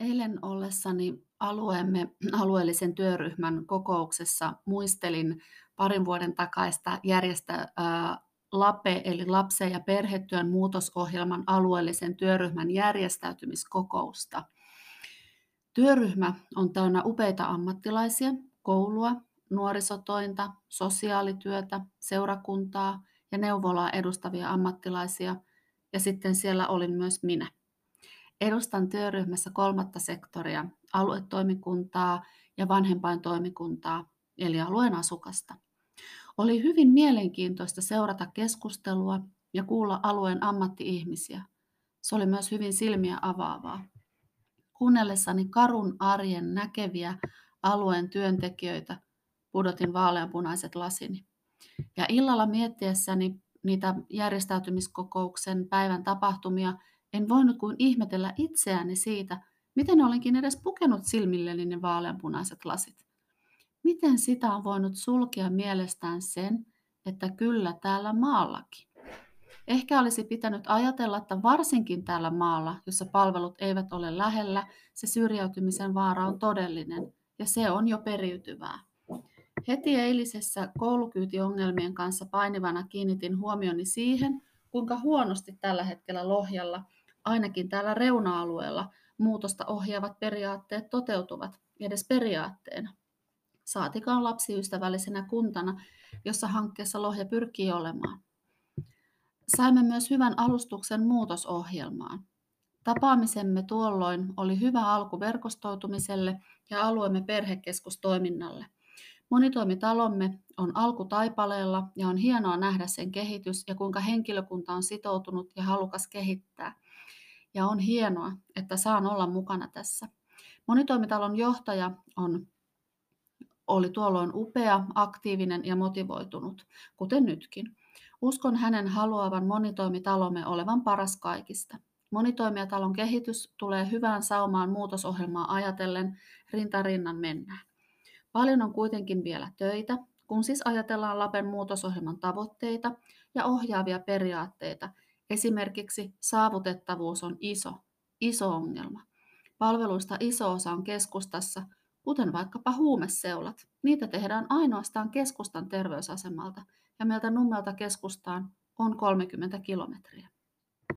Eilen ollessani alueemme alueellisen työryhmän kokouksessa muistelin parin vuoden takaista järjestä LAPE eli lapsen ja perhetyön muutosohjelman alueellisen työryhmän järjestäytymiskokousta. Työryhmä on täynnä upeita ammattilaisia, koulua, nuorisotointa, sosiaalityötä, seurakuntaa ja neuvolaa edustavia ammattilaisia, ja sitten siellä olin myös minä. Edustan työryhmässä kolmatta sektoria, aluetoimikuntaa ja vanhempaintoimikuntaa, eli alueen asukasta. Oli hyvin mielenkiintoista seurata keskustelua ja kuulla alueen ammatti-ihmisiä. Se oli myös hyvin silmiä avaavaa. Kuunnellessani karun arjen näkeviä alueen työntekijöitä pudotin vaaleanpunaiset lasini. Ja illalla miettiessäni niitä järjestäytymiskokouksen päivän tapahtumia en voinut kuin ihmetellä itseäni siitä, miten olinkin edes pukenut silmilleni ne vaaleanpunaiset lasit. Miten sitä on voinut sulkea mielestään sen, että kyllä täällä maallakin. Ehkä olisi pitänyt ajatella, että varsinkin täällä maalla, jossa palvelut eivät ole lähellä, se syrjäytymisen vaara on todellinen ja se on jo periytyvää. Heti eilisessä koulukyytiongelmien kanssa painivana kiinnitin huomioni siihen, kuinka huonosti tällä hetkellä Lohjalla, ainakin täällä reuna-alueella, muutosta ohjaavat periaatteet toteutuvat edes periaatteena. Saatikaan lapsiystävällisenä kuntana, jossa hankkeessa Lohja pyrkii olemaan. Saimme myös hyvän alustuksen muutosohjelmaan. Tapaamisemme tuolloin oli hyvä alku verkostoitumiselle ja alueemme perhekeskustoiminnalle. Monitoimitalomme on alkutaipaleella ja on hienoa nähdä sen kehitys ja kuinka henkilökunta on sitoutunut ja halukas kehittää. Ja on hienoa, että saan olla mukana tässä. Monitoimitalon johtaja on, oli tuolloin upea, aktiivinen ja motivoitunut, kuten nytkin. Uskon hänen haluavan monitoimitalomme olevan paras kaikista. Monitoimijatalon kehitys tulee hyvään saumaan muutosohjelmaa ajatellen, rintarinnan mennään. Paljon on kuitenkin vielä töitä, kun siis ajatellaan Lapen muutosohjelman tavoitteita ja ohjaavia periaatteita. Esimerkiksi saavutettavuus on iso, iso ongelma. Palveluista iso osa on keskustassa, kuten vaikkapa huumeseulat. Niitä tehdään ainoastaan keskustan terveysasemalta ja meiltä Nummelta keskustaan on 30 kilometriä.